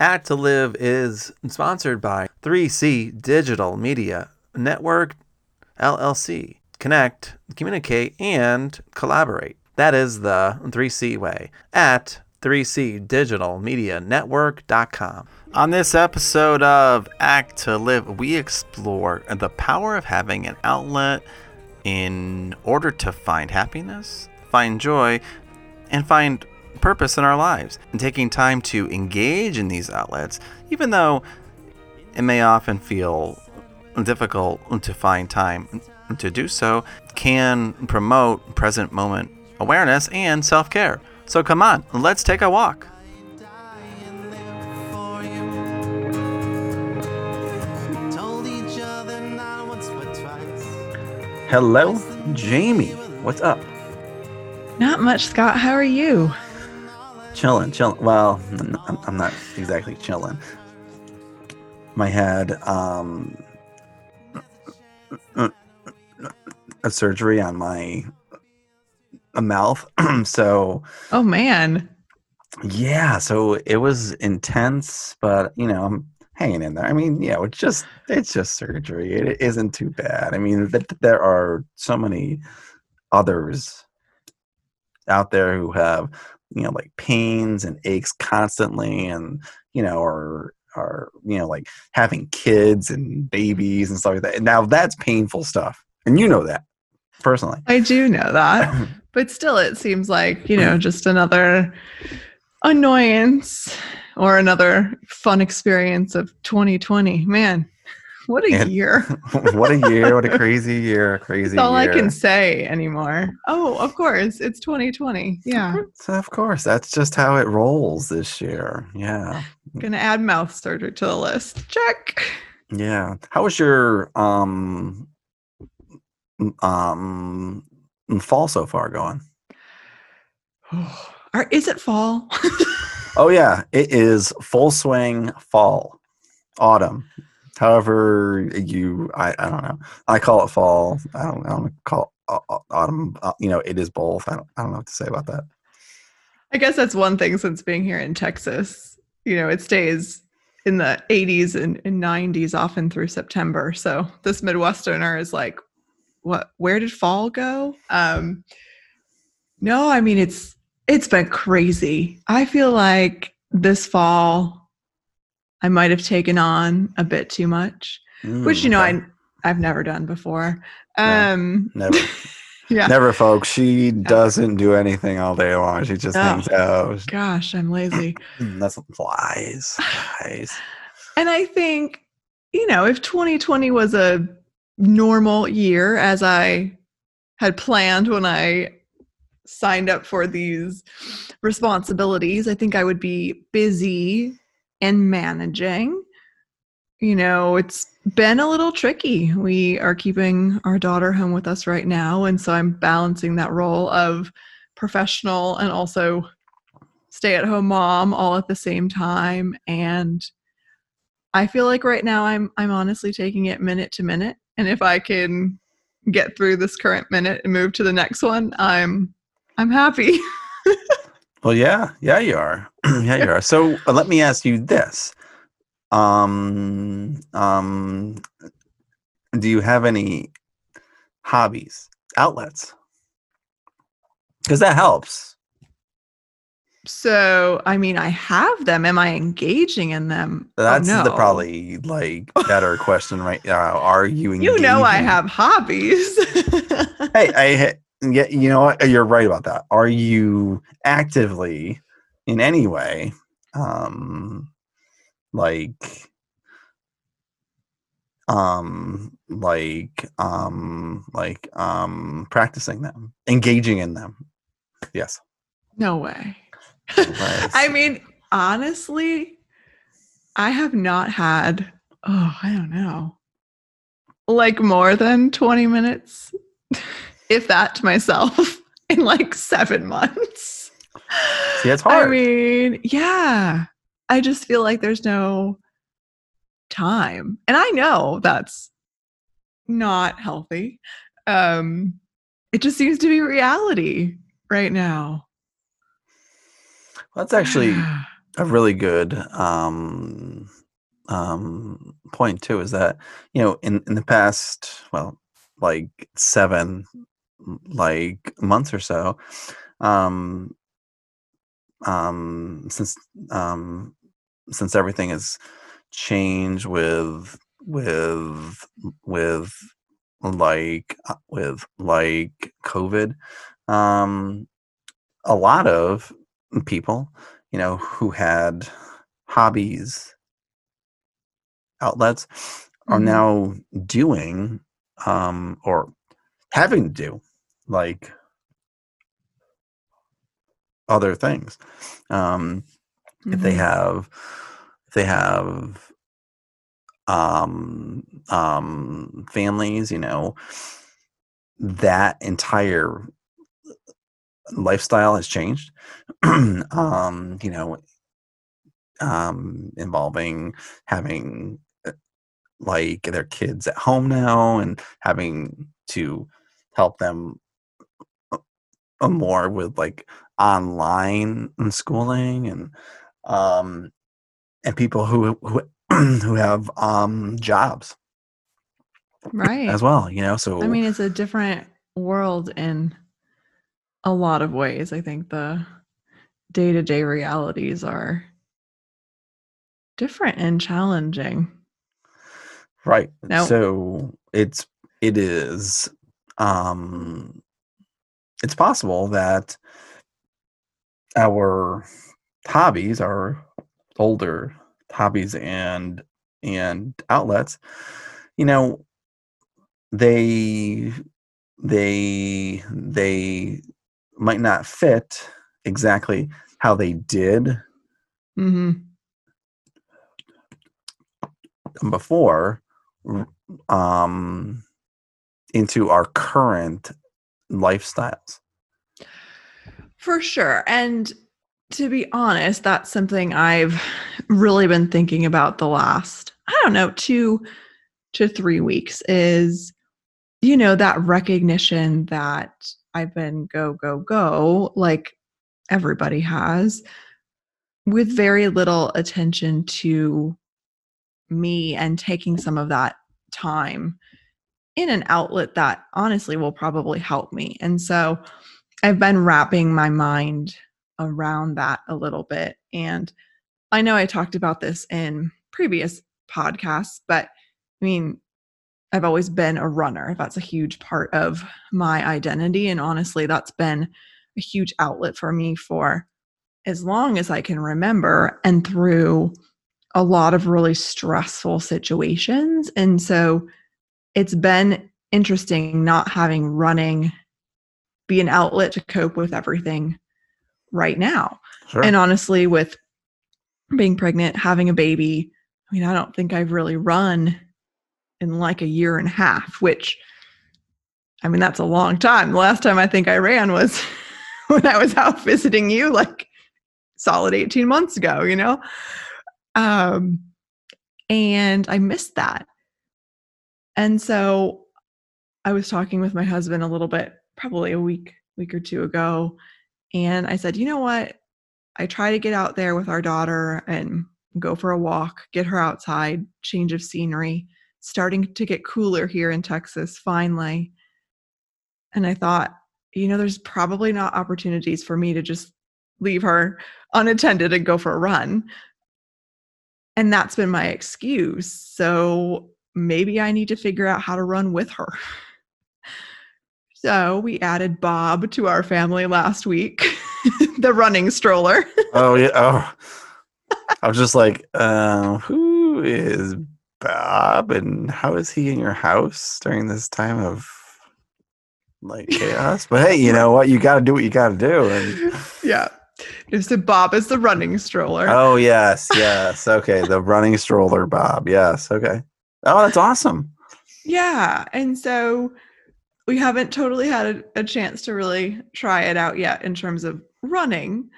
Act to Live is sponsored by 3C Digital Media Network LLC. Connect, communicate, and collaborate. That is the 3C way at 3C Digital Media Network.com. On this episode of Act to Live, we explore the power of having an outlet in order to find happiness, find joy, and find purpose in our lives. And taking time to engage in these outlets, even though it may often feel difficult to find time to do so, can promote present moment awareness and self care. So come on, let's take a walk. Hello, Jamie. What's up? Not much, Scott. How are you? Chilling, chilling. Well, I'm, I'm not exactly chilling. My head, um, a surgery on my a mouth. so Oh man. Yeah, so it was intense, but you know, I'm hanging in there. I mean, yeah, it's just it's just surgery. It isn't too bad. I mean, th- there are so many others out there who have, you know, like pains and aches constantly and, you know, or are, you know, like having kids and babies and stuff like that. And now that's painful stuff. And you know that personally. I do know that. but still it seems like, you know, mm. just another annoyance or another fun experience of 2020. Man, what a and year. what a year. What a crazy year. Crazy That's all year. I can say anymore. Oh, of course. It's 2020. Yeah. So of course. That's just how it rolls this year. Yeah. Gonna add mouth surgery to the list. Check. Yeah. How was your um um fall so far going? Are, is it fall? oh yeah, it is full swing fall, autumn. However, you I, I don't know. I call it fall. I don't I don't call it autumn. Uh, you know, it is both. I don't I don't know what to say about that. I guess that's one thing since being here in Texas. You know, it stays in the 80s and, and 90s often through September. So this Midwesterner is like, what where did fall go um no i mean it's it's been crazy i feel like this fall i might have taken on a bit too much mm, which you know okay. i i've never done before. Um no, never. Yeah. Never folks. She doesn't do anything all day long. She just oh, hangs out. gosh i'm lazy. That's lies lies. And i think you know if 2020 was a normal year as I had planned when I signed up for these responsibilities. I think I would be busy and managing. You know, it's been a little tricky. We are keeping our daughter home with us right now. And so I'm balancing that role of professional and also stay at home mom all at the same time. And I feel like right now I'm I'm honestly taking it minute to minute and if I can get through this current minute and move to the next one, I'm I'm happy. well, yeah, yeah, you are. yeah, you are. So uh, let me ask you this: um, um, Do you have any hobbies, outlets? Because that helps. So, I mean, I have them. Am I engaging in them? Oh, That's oh, no. the probably like better question, right? Uh, are you engaging? You know, I have hobbies. hey, I yeah, you know what? You're right about that. Are you actively in any way, um, like, um, like, um, like, um, practicing them, engaging in them? Yes. No way. I mean, honestly, I have not had, oh, I don't know, like more than 20 minutes, if that to myself, in like seven months. See, it's hard. I mean, yeah. I just feel like there's no time. And I know that's not healthy. Um, it just seems to be reality right now. Well, That's actually a really good um, um, point too is that you know in in the past well like seven like months or so um um since um since everything has changed with with with like uh, with like covid um a lot of people you know who had hobbies outlets are Mhm. now doing um or having to do like other things um if they Mhm. have if they have um um families you know that entire lifestyle has changed um you know um involving having uh, like their kids at home now and having to help them more with like online and schooling and um and people who who who have um jobs right. as well you know so I mean, it's a different world in a lot of ways. I think the day to day realities are different and challenging. right so it's it is um it's possible that our hobbies our older hobbies and and outlets you know they they they might not fit exactly how they did hmm before um into our current lifestyles For sure. And to be honest, that's something I've really been thinking about the last, I don't know, two to three weeks is, you know, that recognition that I've been go, go, go, like everybody has, with very little attention to me and taking some of that time in an outlet that honestly will probably help me. And so I've been wrapping my mind around that a little bit. And I know I talked about this in previous podcasts, but I mean, I've always been a runner. That's a huge part of my identity. And honestly, that's been a huge outlet for me for as long as I can remember and through a lot of really stressful situations. And so it's been interesting not having running be an outlet to cope with everything right now. sure And honestly, with being pregnant, having a baby, I mean, I don't think I've really run in like a year and a half, which I mean, that's a long time. The last time I think I ran was when I was out visiting you, like solid 18 months ago, you know? Um, and I missed that. And so I was talking with my husband a little bit, probably a week, week or two ago. And I said, you know what? I try to get out there with our daughter and go for a walk, get her outside, change of scenery, starting to get cooler here in Texas finally. And I thought, you know, there's probably not opportunities for me to just leave her unattended and go for a run. And that's been my excuse. So maybe I need to figure out how to run with her. So we added Bob to our family last week, the running stroller. oh yeah. Oh. I was just like uh, who is bob and how is he in your house during this time of like chaos? But hey you know what? You got to do what you got to do and yeah. So Bob is the running stroller. oh yes yes. Okay. The running stroller bob. Yes. Okay oh that's awesome Yeah. And so we haven't totally had a, a chance to really try it out yet in terms of running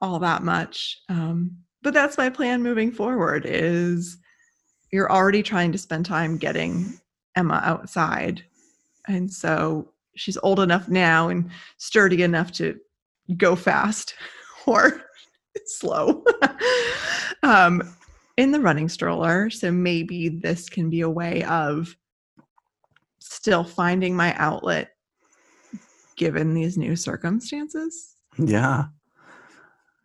all that much. Um, but that's my plan moving forward is you're already trying to spend time getting Emma outside. And so she's old enough now and sturdy enough to go fast or slow. um, in the running stroller. So maybe this can be a way of still finding my outlet given these new circumstances. Yeah.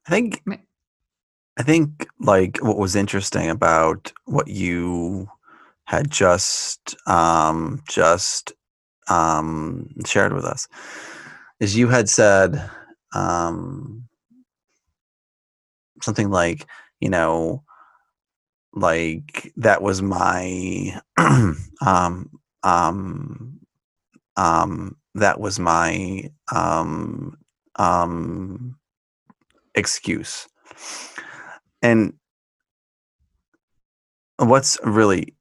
I think I think like what was interesting about what you had just um just um shared with us is you had said um something like, you know, like that was my um um um that was my um um excuse and what's really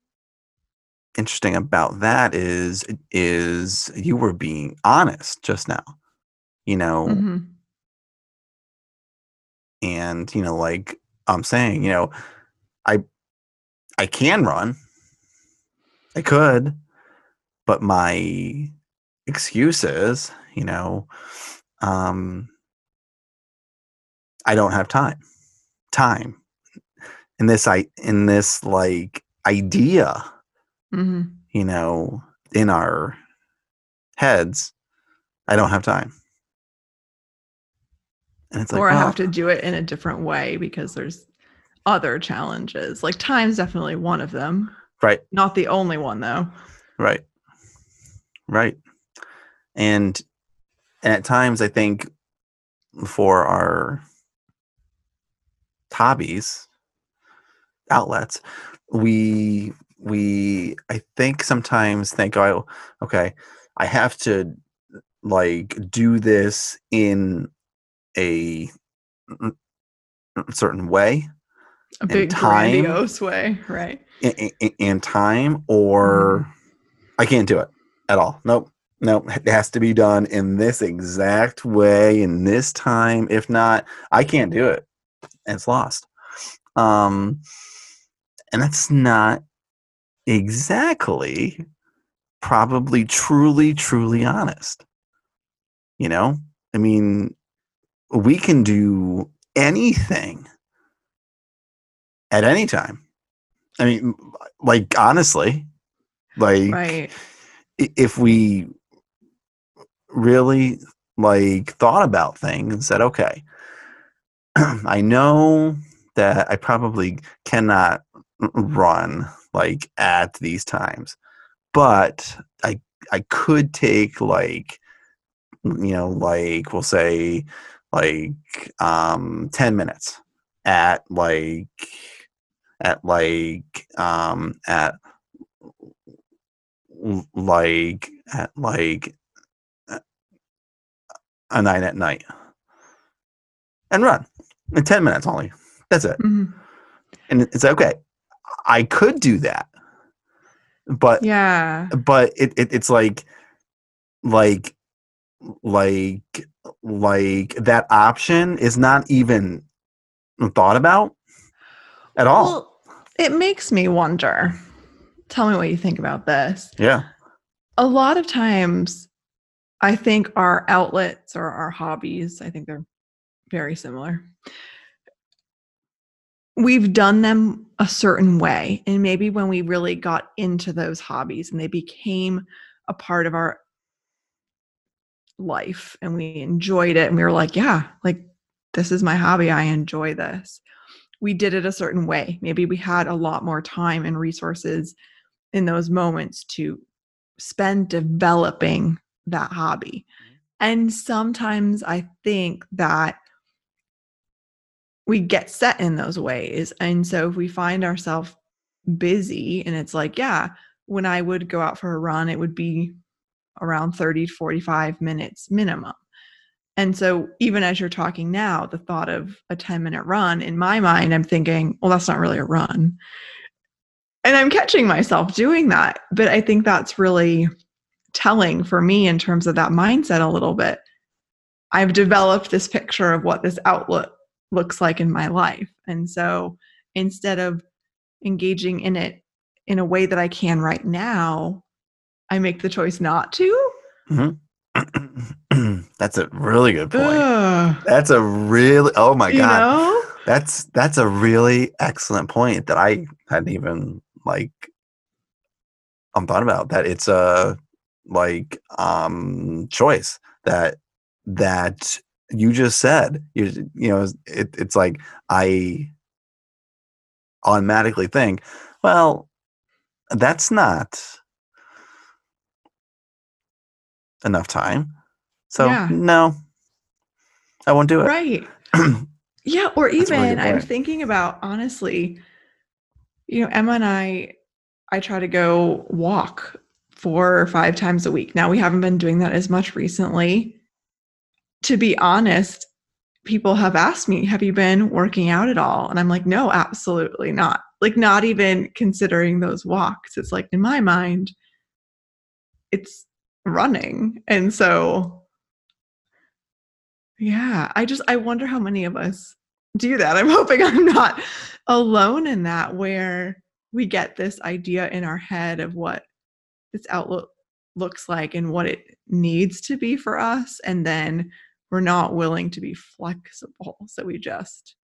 interesting about that is is you were being honest just now you know Mhm. and you know like i'm saying you know i i can run. I could but my excuse is you know um i don't have time time. In this i in this like idea Mhm. you know in our heads i don't have time. And it's like or I have to do it in a different way because there's other challenges. Like time's definitely one of them. right Not the only one though. Right. Right. And and at times I think for our hobbies outlets, we we I think sometimes think oh okay, I have to like do this in a mm, mm, certain way A big time- grandiose way, right? in time or I can't do it at all. Nope. Nope. It has to be done in this exact way in this time. If not, I can't do it. It's lost. Um and that's not exactly probably truly, truly honest. You know? I mean, we can do anything at any time. I mean, like honestly, like Right. if we really like thought about things and said, okay, I know that I probably cannot run like at these times, but I I could take like you know like we'll say like um 10 minutes at like at like um at like at like a- night at night. And run. In 10 minutes only. That's it. Mhm. and it's okay i could do that. But Yeah. but it, it it's like like like like that option is not even thought about at all Well, it makes me wonder. Tell me what you think about this. yeah A lot of times, I think our outlets or our hobbies, I think they're very similar. We've done them a certain way. And maybe when we really got into those hobbies and they became a part of our life and we enjoyed it and we were like, yeah, like this is my hobby. I enjoy this. We did it a certain way. Maybe we had a lot more time and resources in those moments to spend developing that hobby. Mm-hmm. And sometimes I think that we get set in those ways. And so if we find ourselves busy and it's like, yeah, when I would go out for a run, it would be around 30 to 45 minutes minimum. And so even as you're talking now, the thought of a 10 minute run in my mind, I'm thinking, well, that's not really a run. And I'm catching myself doing that. But I think that's really telling for me in terms of that mindset a little bit. I've developed this picture of what this outlook looks like in my life. And so instead of engaging in it in a way that I can right now, I make the choice not to. Mm-hmm. That's a really good point. Ugh, That's a really oh my god. know? That's that's a really excellent point that I hadn't even like I'm thought about that it's a like um choice that that you just said you you know it, it's like I automatically think well that's not enough time so Yeah. no I won't do it Right. Yeah, or even I'm thinking about honestly, you know, Emma and I I try to go walk four or five times a week. Now we haven't been doing that as much recently. To be honest, people have asked me, "Have you been working out at all?" And I'm like, "No, absolutely not." Like not even considering those walks. It's like in my mind it's running. And so yeah, I just I wonder how many of us do that. I'm hoping I'm not alone in that where we get this idea in our head of what this outlook looks like and what it needs to be for us and then we're not willing to be flexible so we just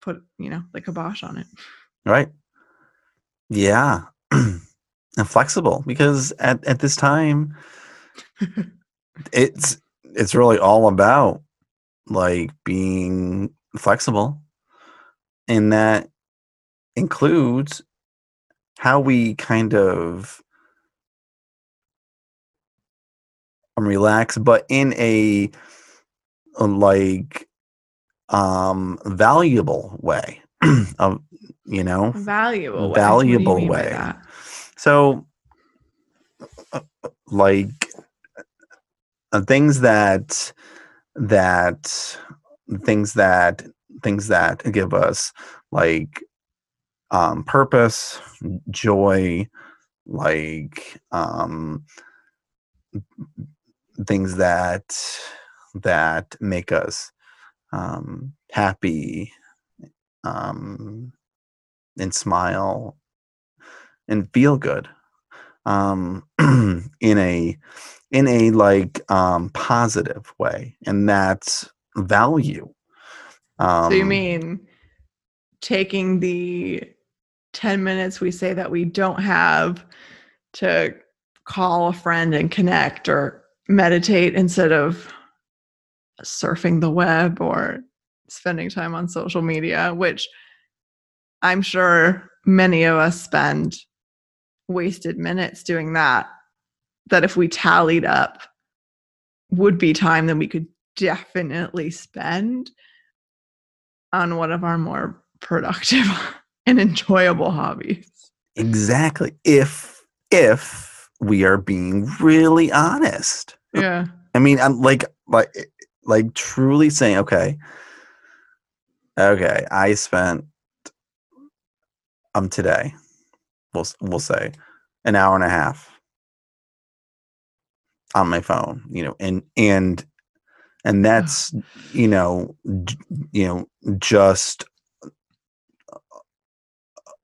put you know the kibosh on it Right. Yeah. and flexible because at, at this time it's it's really all about like being flexible and that includes how we kind of um, relax but in a like um valuable way of you know valuable way. Valuable what do you mean by way. So, like uh, things that that things that things that give us like um purpose, joy, like um things that that make us um happy um and smile and feel good um in a in a like um positive way and that's value. Um so you mean taking the 10 minutes we say that we don't have to call a friend and connect or meditate instead of surfing the web or spending time on social media, which I'm sure many of us spend wasted minutes doing that, that if we tallied up would be time that we could definitely spend on one of our more productive and enjoyable hobbies. exactly if if we are being really honest Yeah. i mean i'm like like like truly saying okay okay i spent um today we'll we'll say an hour and a half on my phone you know and and and that's you know j- you know just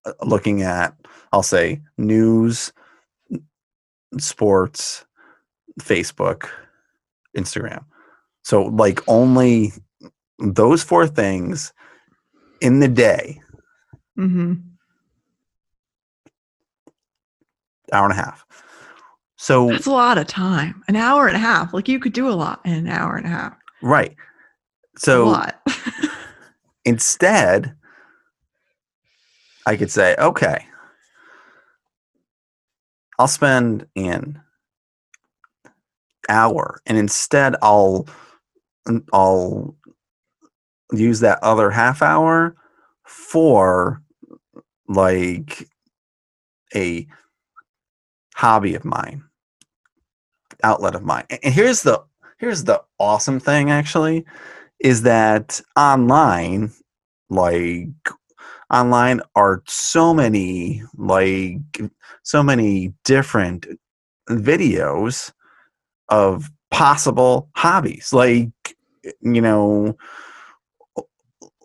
uh, looking at i'll say news sports facebook instagram. So like only those four things in the day hmm hour and a half so That's a lot of time. An hour and a half. Like you could do a lot in an hour and a half. right a so lot. instead i could say okay i'll spend an hour and instead i'll i'll use that other half hour for like a hobby of mine outlet of mine. And here's the here's the awesome thing actually is that online like online are so many like so many different videos of possible hobbies. Like you know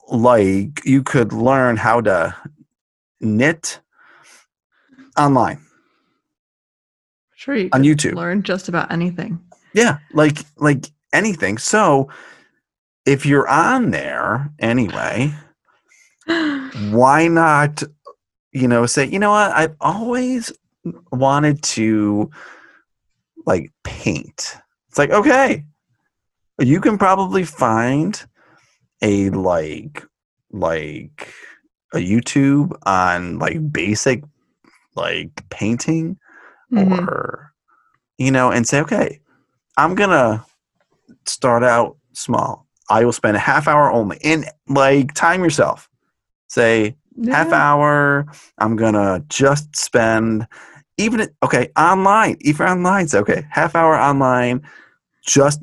like you could learn how to knit online sure you on YouTube. learn just about anything. Yeah, like like anything. So if you're on there anyway, why not you know say, you know what, I've always wanted to like paint. It's like, okay, you can probably find a like like a YouTube on like basic like painting Mhm. or you know and say okay i'm gonna start out small. I will spend a half hour only. And like time yourself. Say half hour i'm gonna just spend even it- okay online even online it's okay half hour online just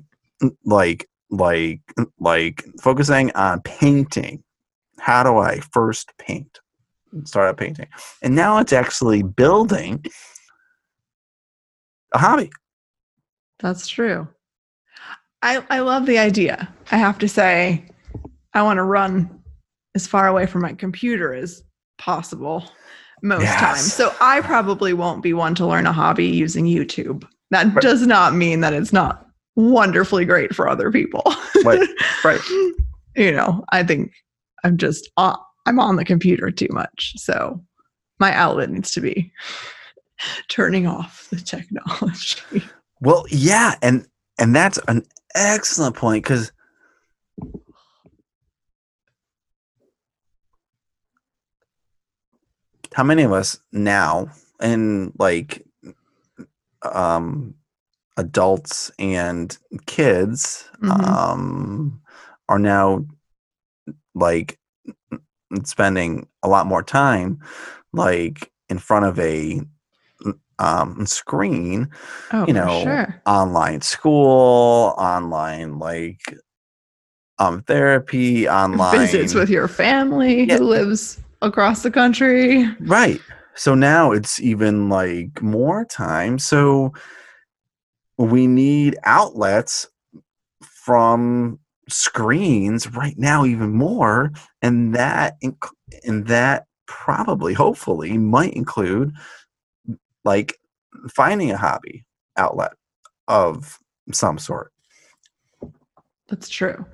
like like like focusing on painting. How do i first paint? Start out painting. And now it's actually building a hobby That's true. I I love the idea. I have to say, I want to run as far away from my computer as possible most Yes. times. So I probably won't be one to learn a hobby using YouTube. That Right. does not mean that it's not wonderfully great for other people. Right, right. you know, I think I'm just on, I'm on the computer too much. So my outlet needs to be turning off the technology. Well, yeah, and and that's an excellent point because how many of us now and like um adults and kids Mhm. um are now like spending a lot more time like in front of a um screen Oh, you know, sure. online school, online like um therapy, online visits with your family Yeah. who lives across the country. right. So now it's even like more time. So we need outlets from screens right now even more and that and that probably hopefully might include like finding a hobby outlet of some sort. That's true.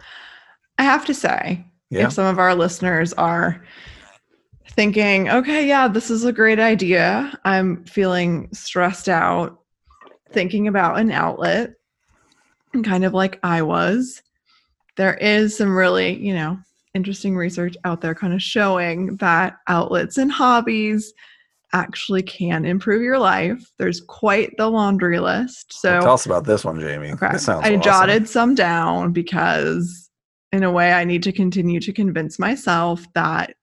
I have to say, yeah. if some of our listeners are thinking, okay, yeah, this is a great idea, I'm feeling stressed out thinking about an outlet, kind of like I was, there is some really, you know, interesting research out there kind of showing that outlets and hobbies actually can improve your life. There's quite the laundry list. So Well, tell us about this one, Jamie. Okay. This sounds I awesome. jotted some down because, in a way, I need to continue to convince myself that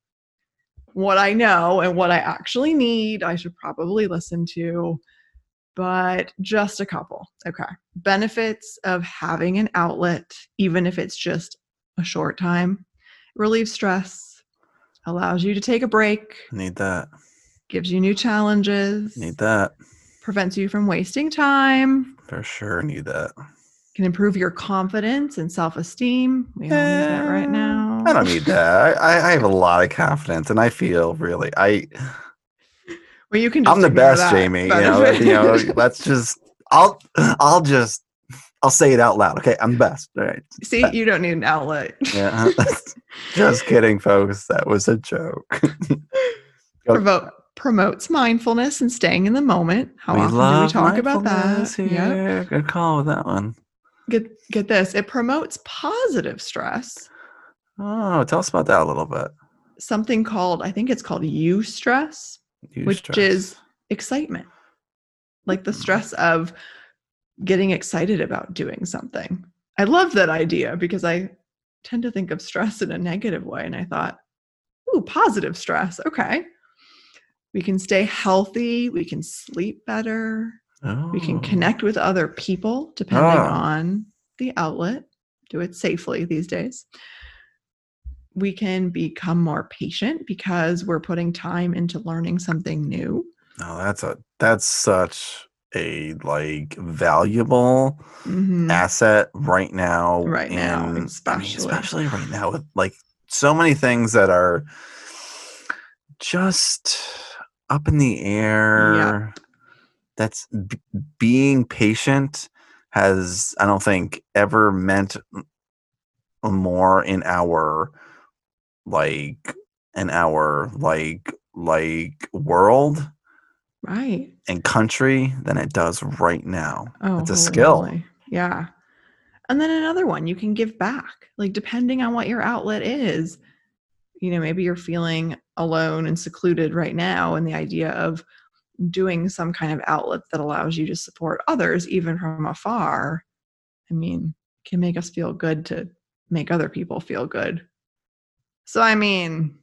what I know and what I actually need, I should probably listen to. But just a couple. Okay. Benefits of having an outlet, even if it's just a short time, relieves stress, allows you to take a break, Need that. Gives you new challenges, Need that. prevents you from wasting time, For sure. Need that. can improve your confidence and self-esteem. We all need that right Eh, now. I don't need that. I, I have a lot of confidence, and I feel really. I Well, you can. Just I'm the best, that Jamie. You know. You know. Let's just. I'll. I'll just. I'll say it out loud. Okay. I'm the best. All right. See, you don't need an outlet. Yeah. just kidding, folks. That was a joke. Promote, promotes mindfulness and staying in the moment. How often do we talk about that? here. Good call with that one. Get get this. It promotes positive stress. Oh, tell us about that a little bit. Something called I think it's called eustress. You Which is excitement. Like the Mm. stress of getting excited about doing something. I love that idea because I tend to think of stress in a negative way. And I thought, ooh, positive stress. Okay. We can stay healthy. We can sleep better. We can Oh. connect with other people depending Ah. on the outlet. Do it safely these days. We can become more patient because we're putting time into learning something new. No, that's a that's such a like valuable Mhm. asset right now. Right now, in- I mean, especially. especially right now with like so many things that are just up in the air. Yeah. That's b- being patient has I don't think ever meant more in our like in our like like world Right. and country than it does right now. Oh, it's a skill. Yeah. And then another one, you can give back. Like depending on what your outlet is, you know, maybe you're feeling alone and secluded right now and the idea of doing some kind of outlet that allows you to support others even from afar. I mean, can make us feel good to make other people feel good. So I mean,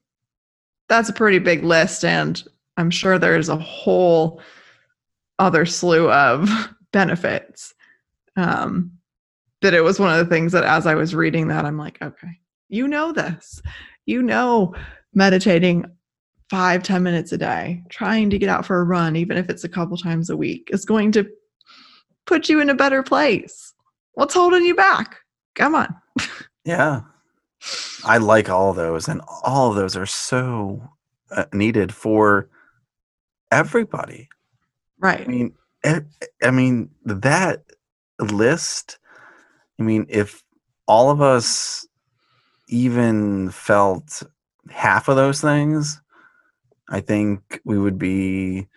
that's a pretty big list and I'm sure there's a whole other slew of benefits. Um, but it was one of the things that as I was reading that, I'm like, okay, you know this. You know, meditating five, ten minutes a day, trying to get out for a run, even if it's a couple times a week, is going to put you in a better place. What's holding you back? Come on. Yeah. I like all those, and all of those are so uh, needed for everybody. Right. I mean, I mean that list. I mean, if all of us even felt half of those things, I think we would be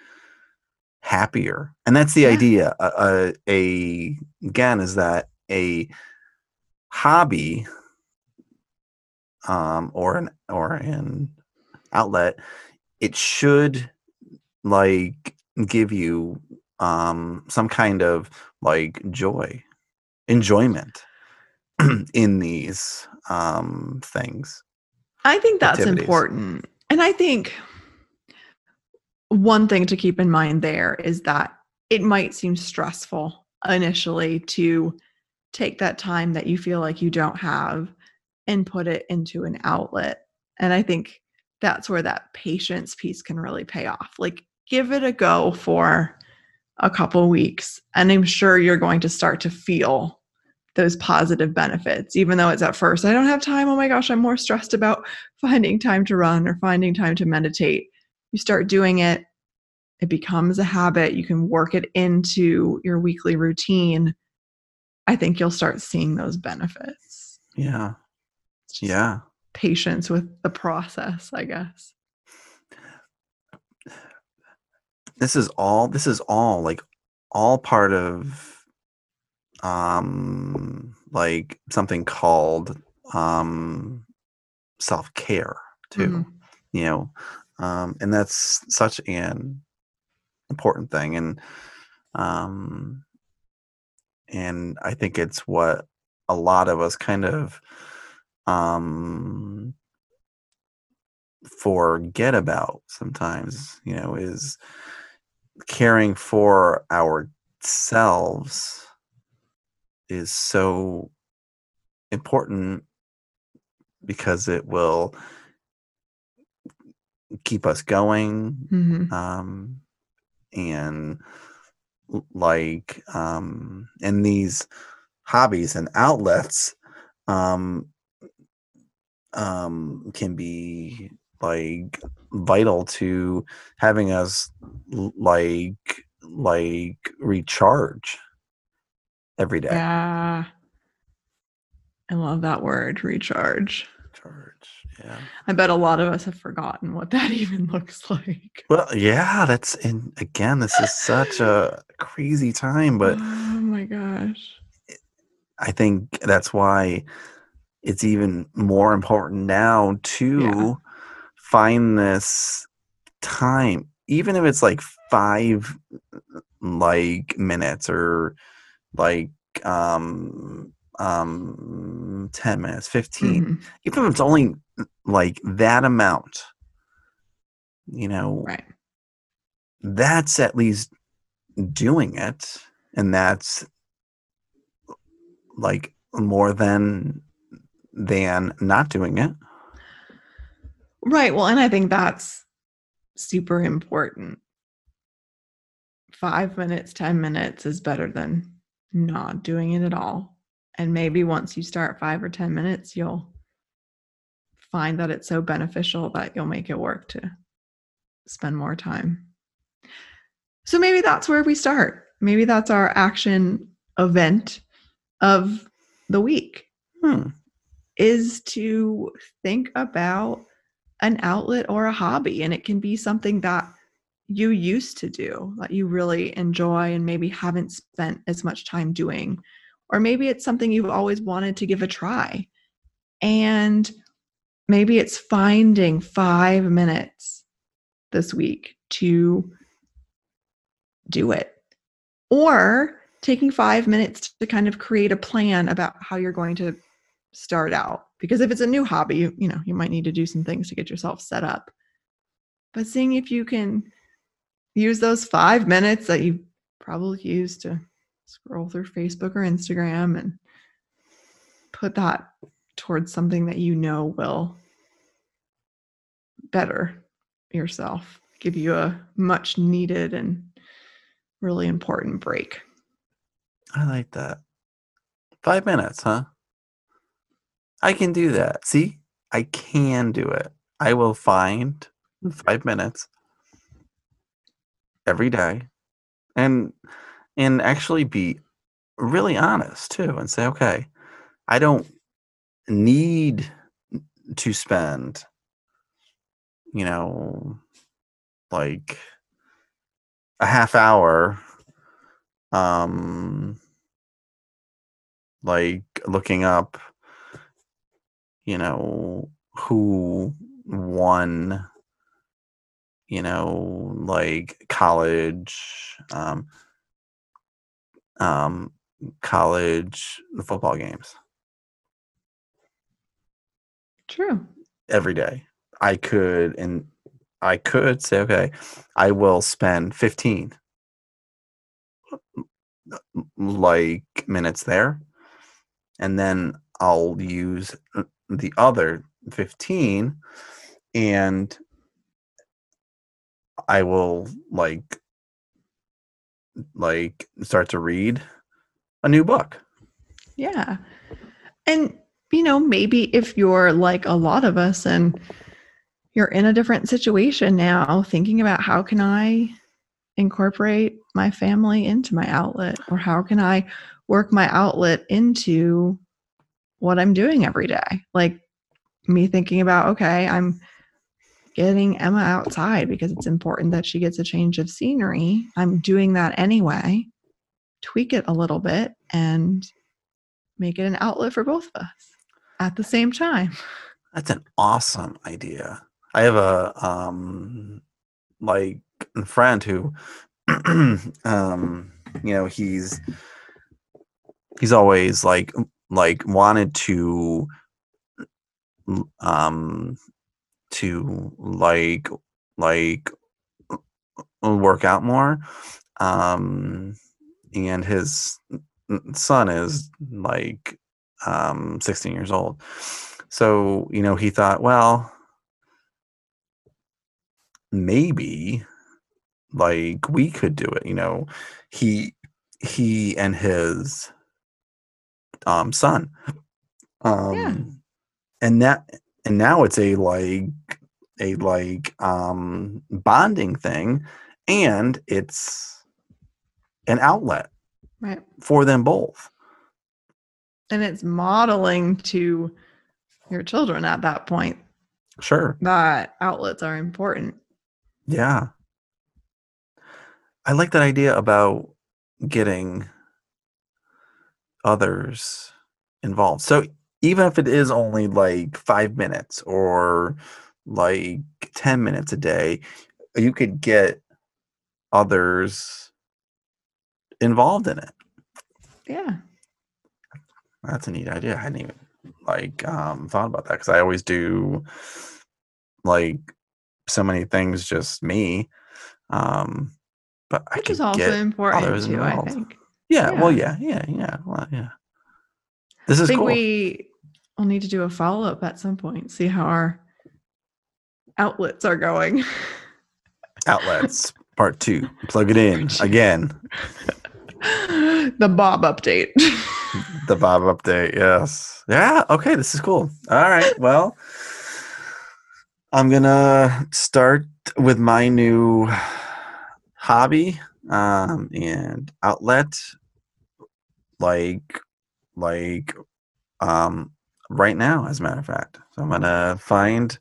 happier. And that's the Yeah. idea. A, a, a again is that a hobby um or an or an outlet it should like give you um some kind of like joy enjoyment in these um things I think that's activities. important. And I think one thing to keep in mind there is that it might seem stressful initially to take that time that you feel like you don't have and put it into an outlet. And I think that's where that patience piece can really pay off. Like, give it a go for a couple weeks, and I'm sure you're going to start to feel those positive benefits, even though it's at first, I don't have time. Oh my gosh, I'm more stressed about finding time to run or finding time to meditate. You start doing it, it becomes a habit. You can work it into your weekly routine. I think you'll start seeing those benefits. yeah yeah Patience with the process, I guess. this is all this is all like all part of um like something called um self-care too Mhm. you know um and that's such an important thing and um and i think it's what a lot of us kind of um forget about sometimes you know is caring for ourselves is so important because it will keep us going Mhm. um and like um and these hobbies and outlets um um can be like vital to having us like like recharge every day Yeah. I love that word, recharge. charge yeah I bet a lot of us have forgotten what that even looks like. well yeah that's and again this is such a crazy time but oh my gosh. I think that's why it's even more important now to Yeah. find this time, even if it's like five like minutes or like um um 10 minutes 15 Mhm. even if it's only like that amount you know Right. that's at least doing it and that's like more than than not doing it Right. Well, and I think that's super important. Five minutes, 10 minutes is better than not doing it at all. And maybe once you start five or 10 minutes, you'll find that it's so beneficial that you'll make it work to spend more time. So maybe that's where we start. Maybe that's our action event of the week Hmm. is to think about an outlet or a hobby. And it can be something that you used to do that you really enjoy and maybe haven't spent as much time doing. Or maybe it's something you've always wanted to give a try. And maybe it's finding five minutes this week to do it. Or taking five minutes to kind of create a plan about how you're going to start out because if it's a new hobby you, you know you might need to do some things to get yourself set up but seeing if you can use those five minutes that you probably use to scroll through facebook or instagram and put that towards something that you know will better yourself give you a much needed and really important break I like that. Five minutes, huh? I can do that. See, I can do it. I will find five minutes every day, and and actually be really honest too, and say, okay, I don't need to spend, you know, like a half hour um like looking up you know who won you know like college um um college the football games. True. Every day. I could and i could say okay i will spend 15 like minutes there and then i'll use uh, the other 15 and i will like like start to read a new book Yeah. And, you know, maybe if you're like a lot of us and you're in a different situation now, thinking about how can I incorporate my family into my outlet or how can I work my outlet into what I'm doing every day? Like me thinking about, okay, I'm getting Emma outside because it's important that she gets a change of scenery. I'm doing that anyway. Tweak it a little bit and make it an outlet for both of us at the same time. That's an awesome idea. I have a um like a friend who um you know he's he's always like like wanted to um to like like work out more um and his son is like um 16 years old. So you know he thought well maybe like we could do it you know? He he and his um son. Um and that and now it's a like a like um bonding thing and it's an outlet Right. for them both And it's modeling to your children at that point sure that outlets are important. Yeah. I like that idea about getting others involved. So even if it is only like five minutes or like 10 minutes a day, you could get others involved in it. Yeah. That's a neat idea. I hadn't even like um thought about that because I always do like so many things just me. Um but I Which could is also get important others too, I involved. think. Yeah, well Yeah. yeah, yeah, yeah. Well yeah. This I think cool. we will need to do a follow up at some point, see how our outlets are going. Outlets part two. Plug it in again. the Bob update. The Bob update, yes. Yeah, okay, this is cool. All right, well, I'm gonna start with my new hobby um, and outlet like like um right now as a matter of fact. So i'm gonna find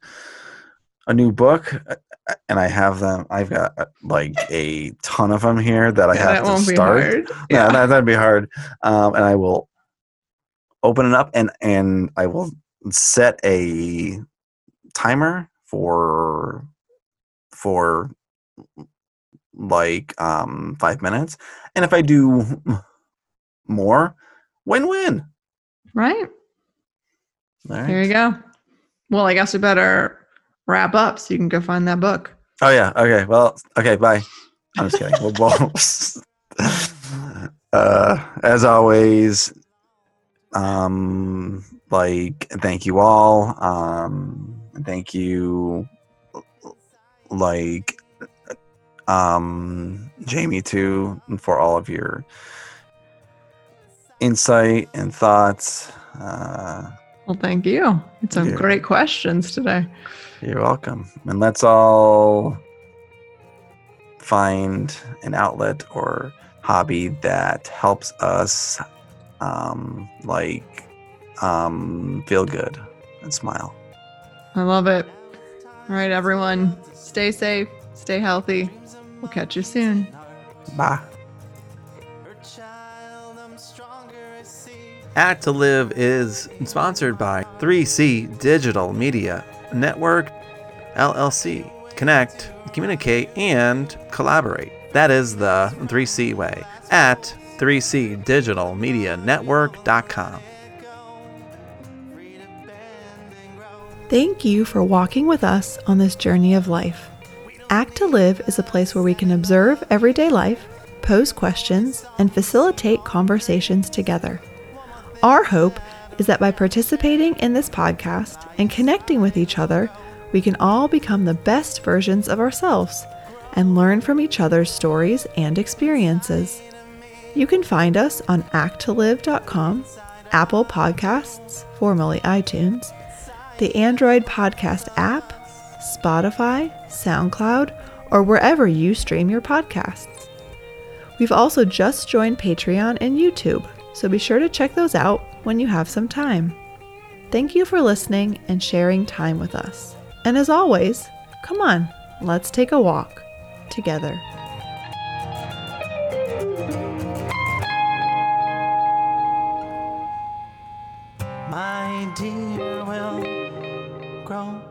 a new book uh, uh, and i have them i've got uh, like a ton of them here that i Yeah, have that to won't start. be hard. yeah, that, that'd be hard. Um and i will open it up and and i will set a timer for for like um five minutes. And if i do more win-win Right. All right. Here you go. Well, I guess we better wrap up so you can go find that book. oh yeah okay well okay bye i'm just kidding we'll, we'll uh as always um like thank you all um thank you like um jamie too for all of your insight and thoughts uh Well, thank you. It's some great questions today. you're welcome and let's all find an outlet or hobby that helps us um like um feel good and smile I love it. All right, everyone. Stay safe, stay healthy. We'll catch you soon. bye Act to Live is sponsored by 3C Digital Media Network LLC. Connect, communicate, and collaborate. That is the 3C way at 3cdigitalmedianetwork.com. Thank you for walking with us on this journey of life. Act to Live is a place where we can observe everyday life, pose questions, and facilitate conversations together. Our hope is that by participating in this podcast and connecting with each other, we can all become the best versions of ourselves and learn from each other's stories and experiences. You can find us on acttolive.com, Apple Podcasts, formerly iTunes, the Android Podcast app, Spotify, SoundCloud, or wherever you stream your podcasts. We've also just joined Patreon and YouTube, so be sure to check those out when you have some time. Thank you for listening and sharing time with us. And as always, come on, let's take a walk together. my dear will grow